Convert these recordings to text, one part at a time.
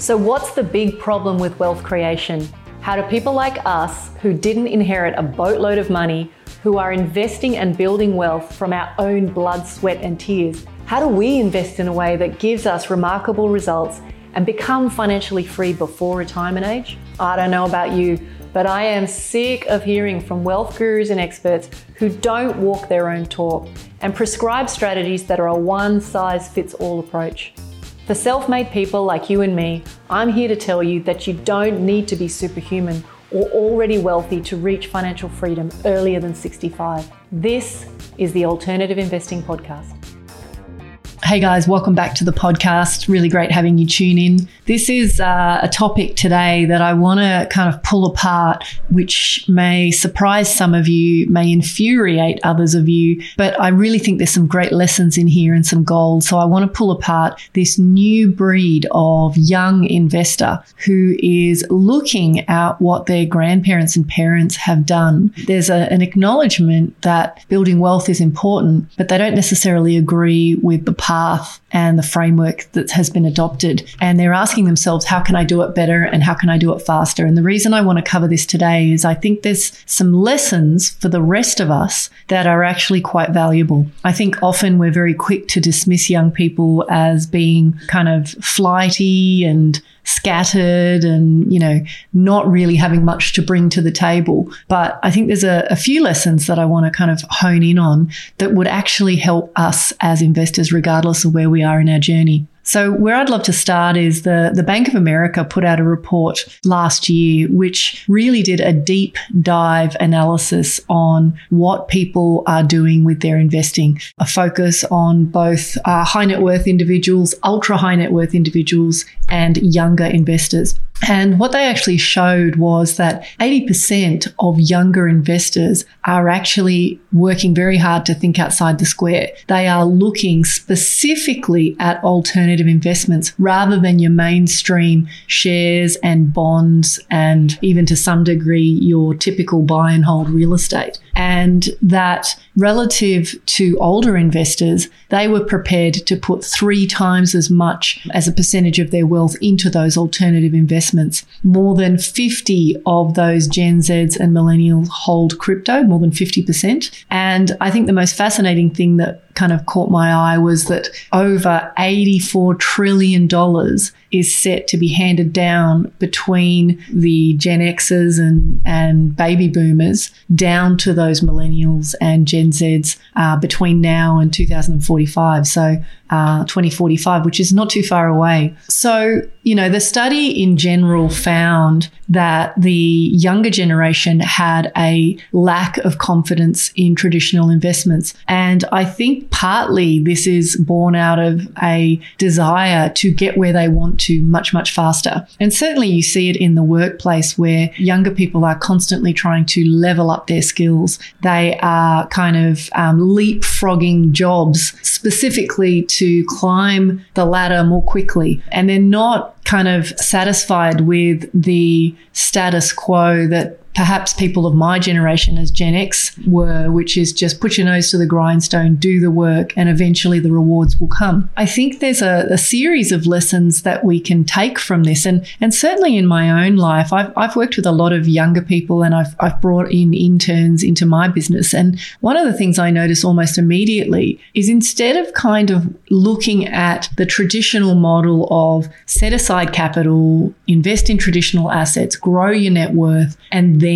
So, what's the big problem with wealth creation? How do people like us, who didn't inherit a boatload of money, who are investing and building wealth from our own blood, sweat, and tears, how do we invest in a way that gives us remarkable results and become financially free before retirement age? I don't know about you, but I am sick of hearing from wealth gurus and experts who don't walk their own talk and prescribe strategies that are a one size fits all approach. For self made people like you and me, I'm here to tell you that you don't need to be superhuman or already wealthy to reach financial freedom earlier than 65. This is the Alternative Investing Podcast. Hey guys, welcome back to the podcast. Really great having you tune in. This is uh, a topic today that I want to kind of pull apart, which may surprise some of you, may infuriate others of you, but I really think there's some great lessons in here and some gold. So I want to pull apart this new breed of young investor who is looking at what their grandparents and parents have done. There's a, an acknowledgement that building wealth is important, but they don't necessarily agree with the path path and the framework that has been adopted. And they're asking themselves, how can I do it better and how can I do it faster? And the reason I want to cover this today is I think there's some lessons for the rest of us that are actually quite valuable. I think often we're very quick to dismiss young people as being kind of flighty and scattered and, you know, not really having much to bring to the table. But I think there's a, a few lessons that I want to kind of hone in on that would actually help us as investors, regardless of where we are in our journey. So where I'd love to start is the, the Bank of America put out a report last year, which really did a deep dive analysis on what people are doing with their investing, a focus on both uh, high net worth individuals, ultra high net worth individuals, and younger investors. And what they actually showed was that 80% of younger investors are actually working very hard to think outside the square. They are looking specifically at alternative investments rather than your mainstream shares and bonds and even to some degree your typical buy and hold real estate. And that relative to older investors, they were prepared to put three times as much as a percentage of their wealth into those alternative investments. More than 50 of those Gen Zs and millennials hold crypto, more than 50%. And I think the most fascinating thing that kind of caught my eye was that over $84 trillion is set to be handed down between the Gen Xers and, and baby boomers down to those millennials and Gen Zs uh, between now and 2045. So uh, 2045, which is not too far away. So, you know, the study in general found that the younger generation had a lack of confidence in traditional investments. And I think partly this is born out of a desire to get where they want to much, much faster. And certainly you see it in the workplace where younger people are constantly trying to level up their skills. They are kind of um, leapfrogging jobs specifically to climb the ladder more quickly. And they're not kind of satisfied with the status quo that perhaps people of my generation as Gen X were, which is just put your nose to the grindstone, do the work, and eventually the rewards will come. I think there's a, a series of lessons that we can take from this. And, and certainly in my own life, I've, I've worked with a lot of younger people and I've, I've brought in interns into my business. And one of the things I notice almost immediately is instead of kind of looking at the traditional model of set aside capital, invest in traditional assets, grow your net worth, and then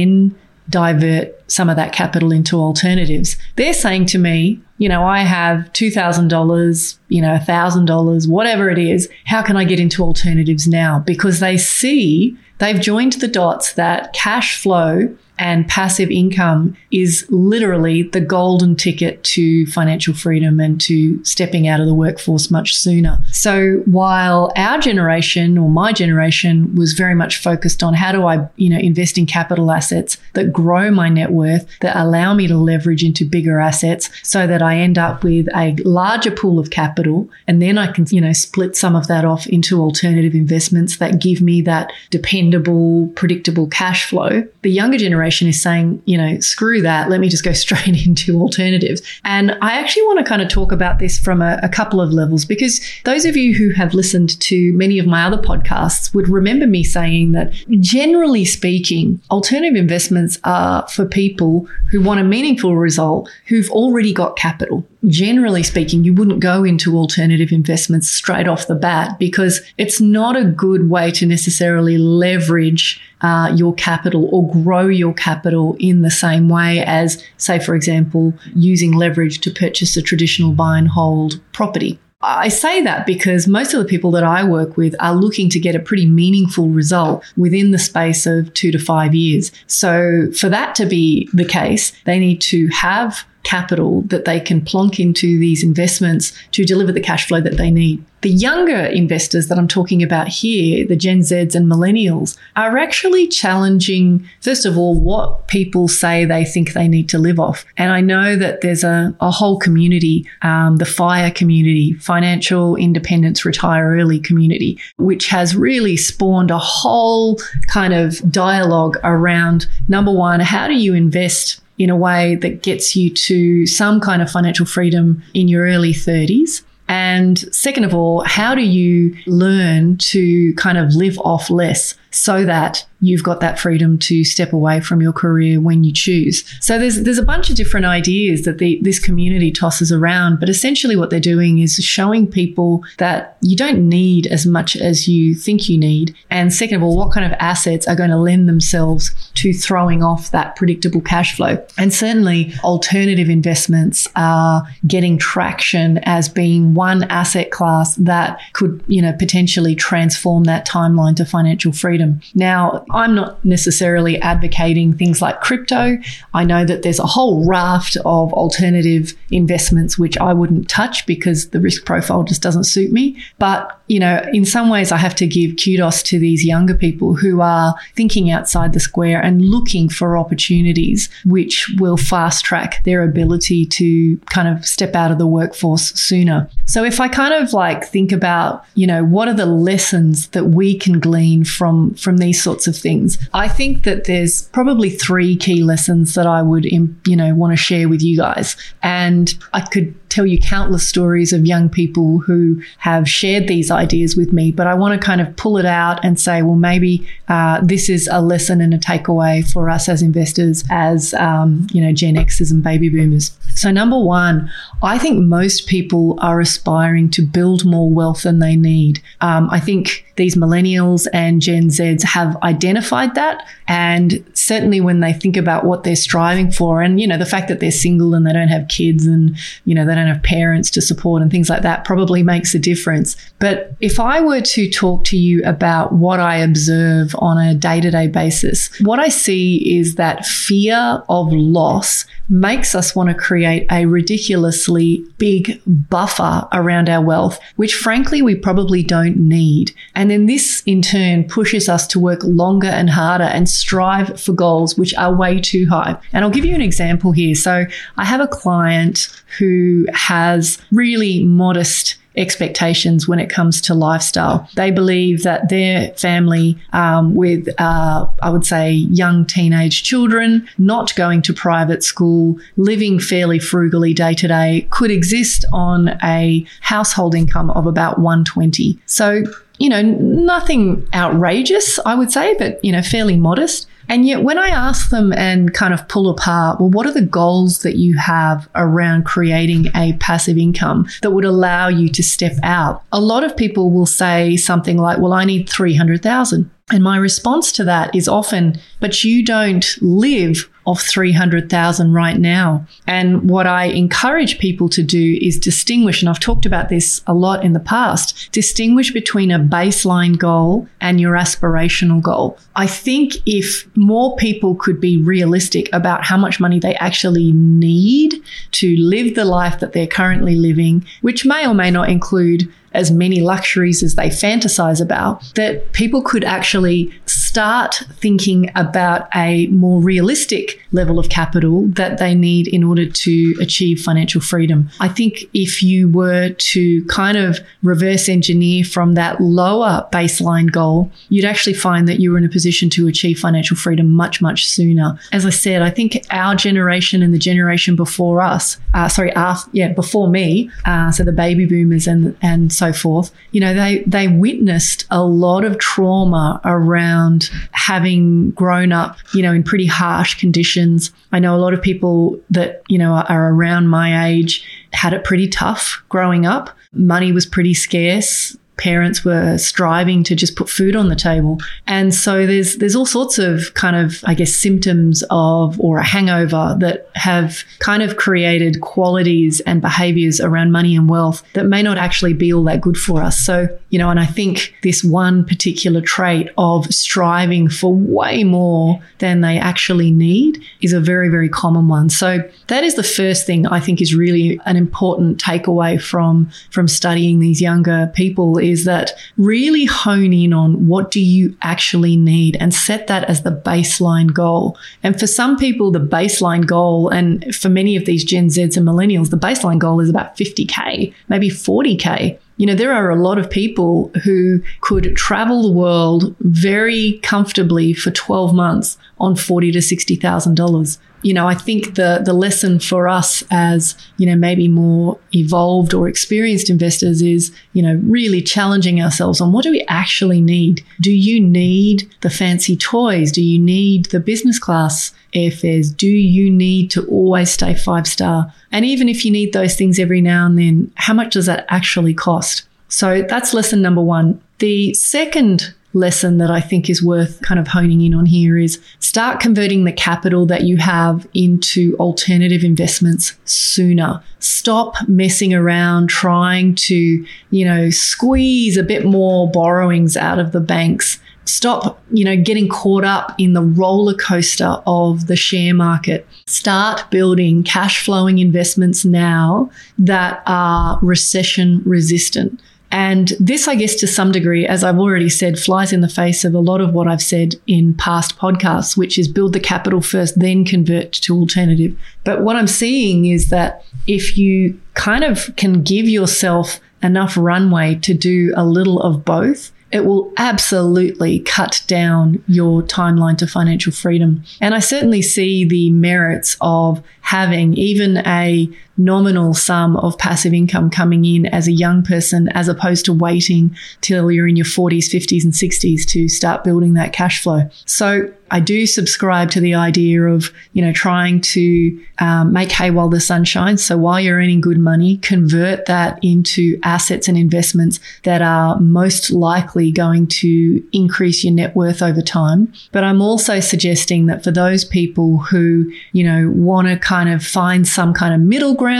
divert some of that capital into alternatives. They're saying to me, you know, I have $2,000, you know, $1,000, whatever it is. How can I get into alternatives now? Because they see they've joined the dots that cash flow and passive income is literally the golden ticket to financial freedom and to stepping out of the workforce much sooner. So while our generation or my generation was very much focused on how do I, you know, invest in capital assets that grow my net worth, that allow me to leverage into bigger assets so that I end up with a larger pool of capital capital and then I can, you know, split some of that off into alternative investments that give me that dependable, predictable cash flow. The younger generation is saying, you know, screw that. Let me just go straight into alternatives. And I actually want to kind of talk about this from a, a couple of levels because those of you who have listened to many of my other podcasts would remember me saying that generally speaking, alternative investments are for people who want a meaningful result who've already got capital. Generally speaking, you wouldn't go into alternative investments straight off the bat because it's not a good way to necessarily leverage uh, your capital or grow your capital in the same way as, say, for example, using leverage to purchase a traditional buy and hold property. I say that because most of the people that I work with are looking to get a pretty meaningful result within the space of two to five years. So for that to be the case, they need to have capital that they can plonk into these investments to deliver the cash flow that they need. The younger investors that I'm talking about here, the Gen Zs and millennials, are actually challenging, first of all, what people say they think they need to live off. And I know that there's a, a whole community, um, the FIRE community, Financial Independence Retire Early community, which has really spawned a whole kind of dialogue around number one, how do you invest in a way that gets you to some kind of financial freedom in your early 30s. And second of all, how do you learn to kind of live off less so that you've got that freedom to step away from your career when you choose. So there's there's a bunch of different ideas that the, this community tosses around, but essentially what they're doing is showing people that you don't need as much as you think you need. And second of all, what kind of assets are going to lend themselves to throwing off that predictable cash flow. And certainly alternative investments are getting traction as being one asset class that could, you know, potentially transform that timeline to financial freedom. Now, I'm not necessarily advocating things like crypto. I know that there's a whole raft of alternative investments which I wouldn't touch because the risk profile just doesn't suit me. But, you know, in some ways, I have to give kudos to these younger people who are thinking outside the square and looking for opportunities which will fast track their ability to kind of step out of the workforce sooner. So if I kind of like think about, you know, what are the lessons that we can glean from from these sorts of things. I think that there's probably three key lessons that I would, you know, want to share with you guys. And I could tell you countless stories of young people who have shared these ideas with me, but I want to kind of pull it out and say, well, maybe uh, this is a lesson and a takeaway for us as investors, as um, you know, Gen Xers and baby boomers. So, number one, I think most people are aspiring to build more wealth than they need. Um, I think these millennials and Gen Have identified that. And certainly when they think about what they're striving for, and, you know, the fact that they're single and they don't have kids and, you know, they don't have parents to support and things like that probably makes a difference. But if I were to talk to you about what I observe on a day to day basis, what I see is that fear of loss makes us want to create a ridiculously big buffer around our wealth, which frankly we probably don't need. And then this in turn pushes us to work longer and harder and strive for goals which are way too high. And I'll give you an example here. So I have a client who has really modest expectations when it comes to lifestyle. They believe that their family, um, with uh, I would say young teenage children, not going to private school, living fairly frugally day to day, could exist on a household income of about 120. So you know, nothing outrageous, I would say, but, you know, fairly modest. And yet, when I ask them and kind of pull apart, well, what are the goals that you have around creating a passive income that would allow you to step out? A lot of people will say something like, well, I need 300,000. And my response to that is often, but you don't live off 300,000 right now. And what I encourage people to do is distinguish, and I've talked about this a lot in the past, distinguish between a baseline goal and your aspirational goal. I think if more people could be realistic about how much money they actually need to live the life that they're currently living, which may or may not include as many luxuries as they fantasize about, that people could actually start thinking about a more realistic level of capital that they need in order to achieve financial freedom. I think if you were to kind of reverse engineer from that lower baseline goal, you'd actually find that you were in a position to achieve financial freedom much, much sooner. As I said, I think our generation and the generation before us, uh, sorry, after, yeah, before me, uh, so the baby boomers and and so forth, you know, they they witnessed a lot of trauma around having grown up, you know, in pretty harsh conditions. I know a lot of people that you know are around my age had it pretty tough growing up. Money was pretty scarce parents were striving to just put food on the table. And so there's there's all sorts of kind of I guess symptoms of or a hangover that have kind of created qualities and behaviors around money and wealth that may not actually be all that good for us. So, you know, and I think this one particular trait of striving for way more than they actually need is a very very common one. So, that is the first thing I think is really an important takeaway from from studying these younger people is that really hone in on what do you actually need and set that as the baseline goal. And for some people, the baseline goal, and for many of these Gen Zs and millennials, the baseline goal is about 50K, maybe 40K. You know, there are a lot of people who could travel the world very comfortably for 12 months on forty to $60,000 you know, I think the the lesson for us as, you know, maybe more evolved or experienced investors is, you know, really challenging ourselves on what do we actually need? Do you need the fancy toys? Do you need the business class airfares? Do you need to always stay five star? And even if you need those things every now and then, how much does that actually cost? So that's lesson number 1. The second lesson that I think is worth kind of honing in on here is start converting the capital that you have into alternative investments sooner. Stop messing around trying to, you know, squeeze a bit more borrowings out of the banks. Stop, you know, getting caught up in the roller coaster of the share market. Start building cash flowing investments now that are recession resistant. And this, I guess, to some degree, as I've already said, flies in the face of a lot of what I've said in past podcasts, which is build the capital first, then convert to alternative. But what I'm seeing is that if you kind of can give yourself enough runway to do a little of both, it will absolutely cut down your timeline to financial freedom. And I certainly see the merits of having even a nominal sum of passive income coming in as a young person as opposed to waiting till you're in your 40s, 50s, and 60s to start building that cash flow. So I do subscribe to the idea of, you know, trying to um, make hay while the sun shines. So while you're earning good money, convert that into assets and investments that are most likely going to increase your net worth over time. But I'm also suggesting that for those people who, you know, want to kind of find some kind of middle ground,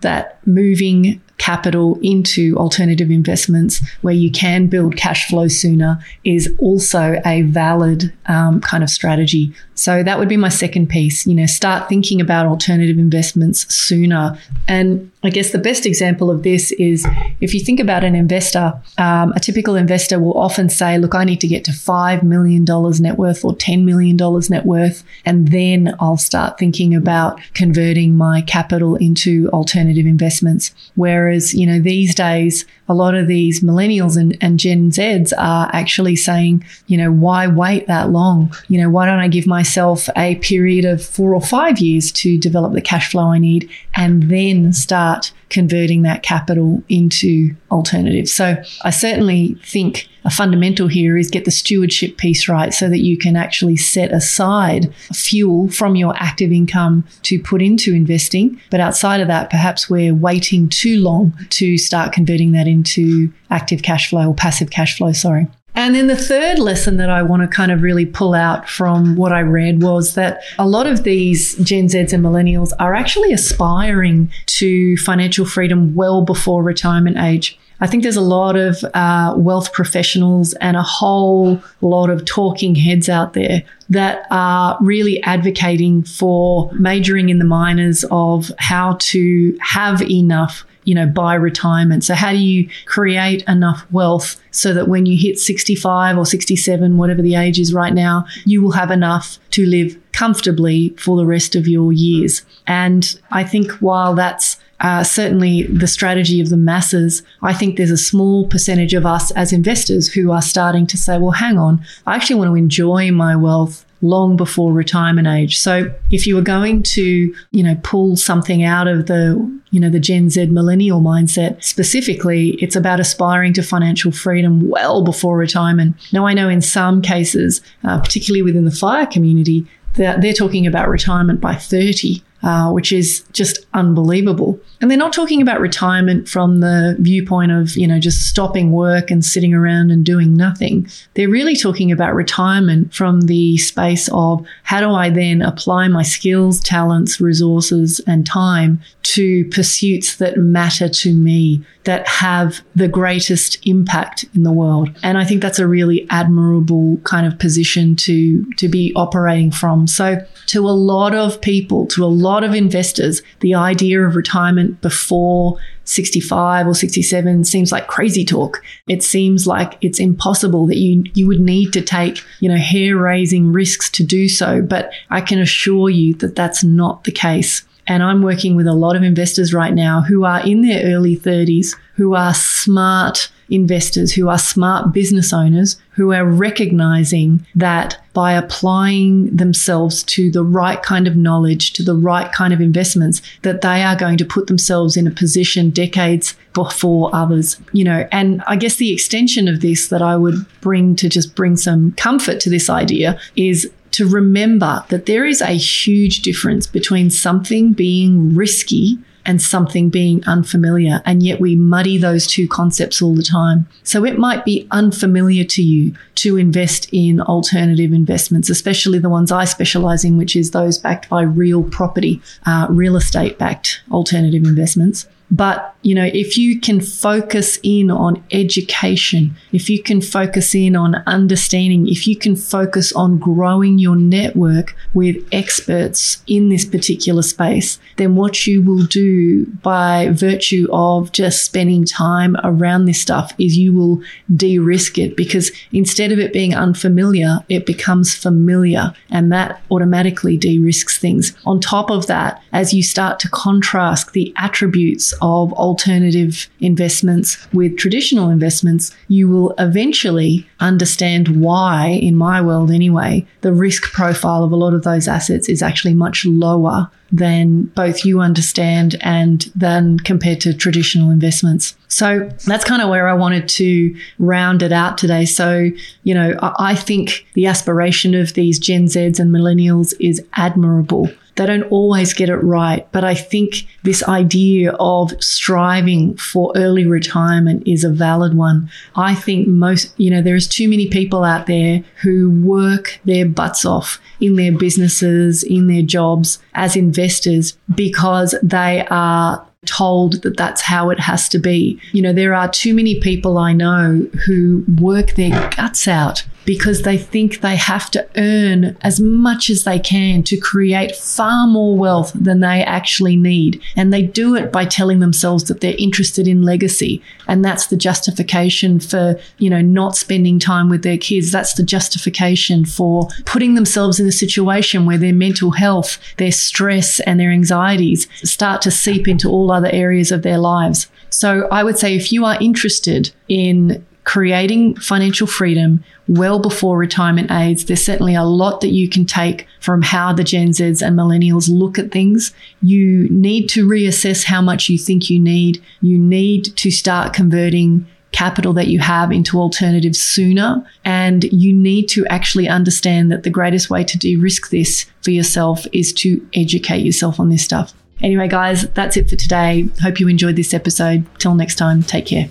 that moving capital into alternative investments where you can build cash flow sooner is also a valid um, kind of strategy. So that would be my second piece. You know, start thinking about alternative investments sooner. And I guess the best example of this is if you think about an investor, um, a typical investor will often say, look, I need to get to $5 million net worth or $10 million net worth, and then I'll start thinking about converting my capital into alternative investments. Whereas, you know, these days, a lot of these millennials and, and Gen Zs are actually saying, you know, why wait that long? You know, why don't I give myself a period of four or five years to develop the cash flow I need and then start converting that capital into alternatives. So I certainly think a fundamental here is get the stewardship piece right so that you can actually set aside fuel from your active income to put into investing. But outside of that, perhaps we're waiting too long to start converting that into active cash flow or passive cash flow, sorry. And then the third lesson that I want to kind of really pull out from what I read was that a lot of these Gen Zs and millennials are actually aspiring to financial freedom well before retirement age. I think there's a lot of uh, wealth professionals and a whole lot of talking heads out there that are really advocating for majoring in the minors of how to have enough you know, by retirement. So how do you create enough wealth so that when you hit 65 or 67, whatever the age is right now, you will have enough to live comfortably for the rest of your years. And I think while that's uh, certainly the strategy of the masses, I think there's a small percentage of us as investors who are starting to say, well, hang on, I actually want to enjoy my wealth long before retirement age. So if you were going to, you know, pull something out of the, you know, the Gen Z millennial mindset, specifically, it's about aspiring to financial freedom well before retirement. Now, I know in some cases, uh, particularly within the fire community, that they're talking about retirement by 30 uh, which is just unbelievable. And they're not talking about retirement from the viewpoint of, you know, just stopping work and sitting around and doing nothing. They're really talking about retirement from the space of how do I then apply my skills, talents, resources, and time to pursuits that matter to me, that have the greatest impact in the world. And I think that's a really admirable kind of position to, to be operating from. So to a lot of people, to a lot of investors, the idea of retirement before 65 or 67 seems like crazy talk. It seems like it's impossible that you you would need to take, you know, hair-raising risks to do so, but I can assure you that that's not the case. And I'm working with a lot of investors right now who are in their early 30s, who are smart investors, who are smart business owners, who are recognizing that by applying themselves to the right kind of knowledge, to the right kind of investments, that they are going to put themselves in a position decades before others, you know. And I guess the extension of this that I would bring to just bring some comfort to this idea is to remember that there is a huge difference between something being risky and something being unfamiliar. And yet we muddy those two concepts all the time. So it might be unfamiliar to you to invest in alternative investments, especially the ones I specialize in, which is those backed by real property, uh, real estate backed alternative investments. But, you know, if you can focus in on education, if you can focus in on understanding, if you can focus on growing your network with experts in this particular space, then what you will do by virtue of just spending time around this stuff is you will de risk it because instead of it being unfamiliar, it becomes familiar and that automatically de risks things. On top of that, as you start to contrast the attributes of alternative investments with traditional investments, you will eventually understand why, in my world anyway, the risk profile of a lot of those assets is actually much lower than both you understand and then compared to traditional investments. So that's kind of where I wanted to round it out today. So, you know, I think the aspiration of these Gen Zs and millennials is admirable. They don't always get it right. But I think this idea of striving for early retirement is a valid one. I think most, you know, there's too many people out there who work their butts off in their businesses, in their jobs as investors because they are told that that's how it has to be. You know, there are too many people I know who work their guts out because they think they have to earn as much as they can to create far more wealth than they actually need. And they do it by telling themselves that they're interested in legacy. And that's the justification for, you know, not spending time with their kids. That's the justification for putting themselves in a situation where their mental health, their stress, and their anxieties start to seep into all other areas of their lives. So I would say if you are interested in creating financial freedom well before retirement age. There's certainly a lot that you can take from how the Gen Zs and millennials look at things. You need to reassess how much you think you need. You need to start converting capital that you have into alternatives sooner. And you need to actually understand that the greatest way to de risk this for yourself is to educate yourself on this stuff. Anyway, guys, that's it for today. Hope you enjoyed this episode. Till next time, take care.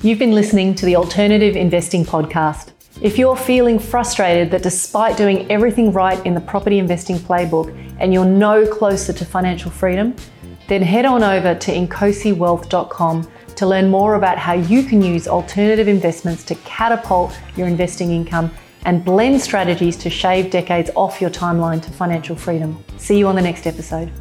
You've been listening to the Alternative Investing Podcast. If you're feeling frustrated that despite doing everything right in the property investing playbook and you're no closer to financial freedom, then head on over to inkosiwealth.com to learn more about how you can use alternative investments to catapult your investing income and blend strategies to shave decades off your timeline to financial freedom. See you on the next episode.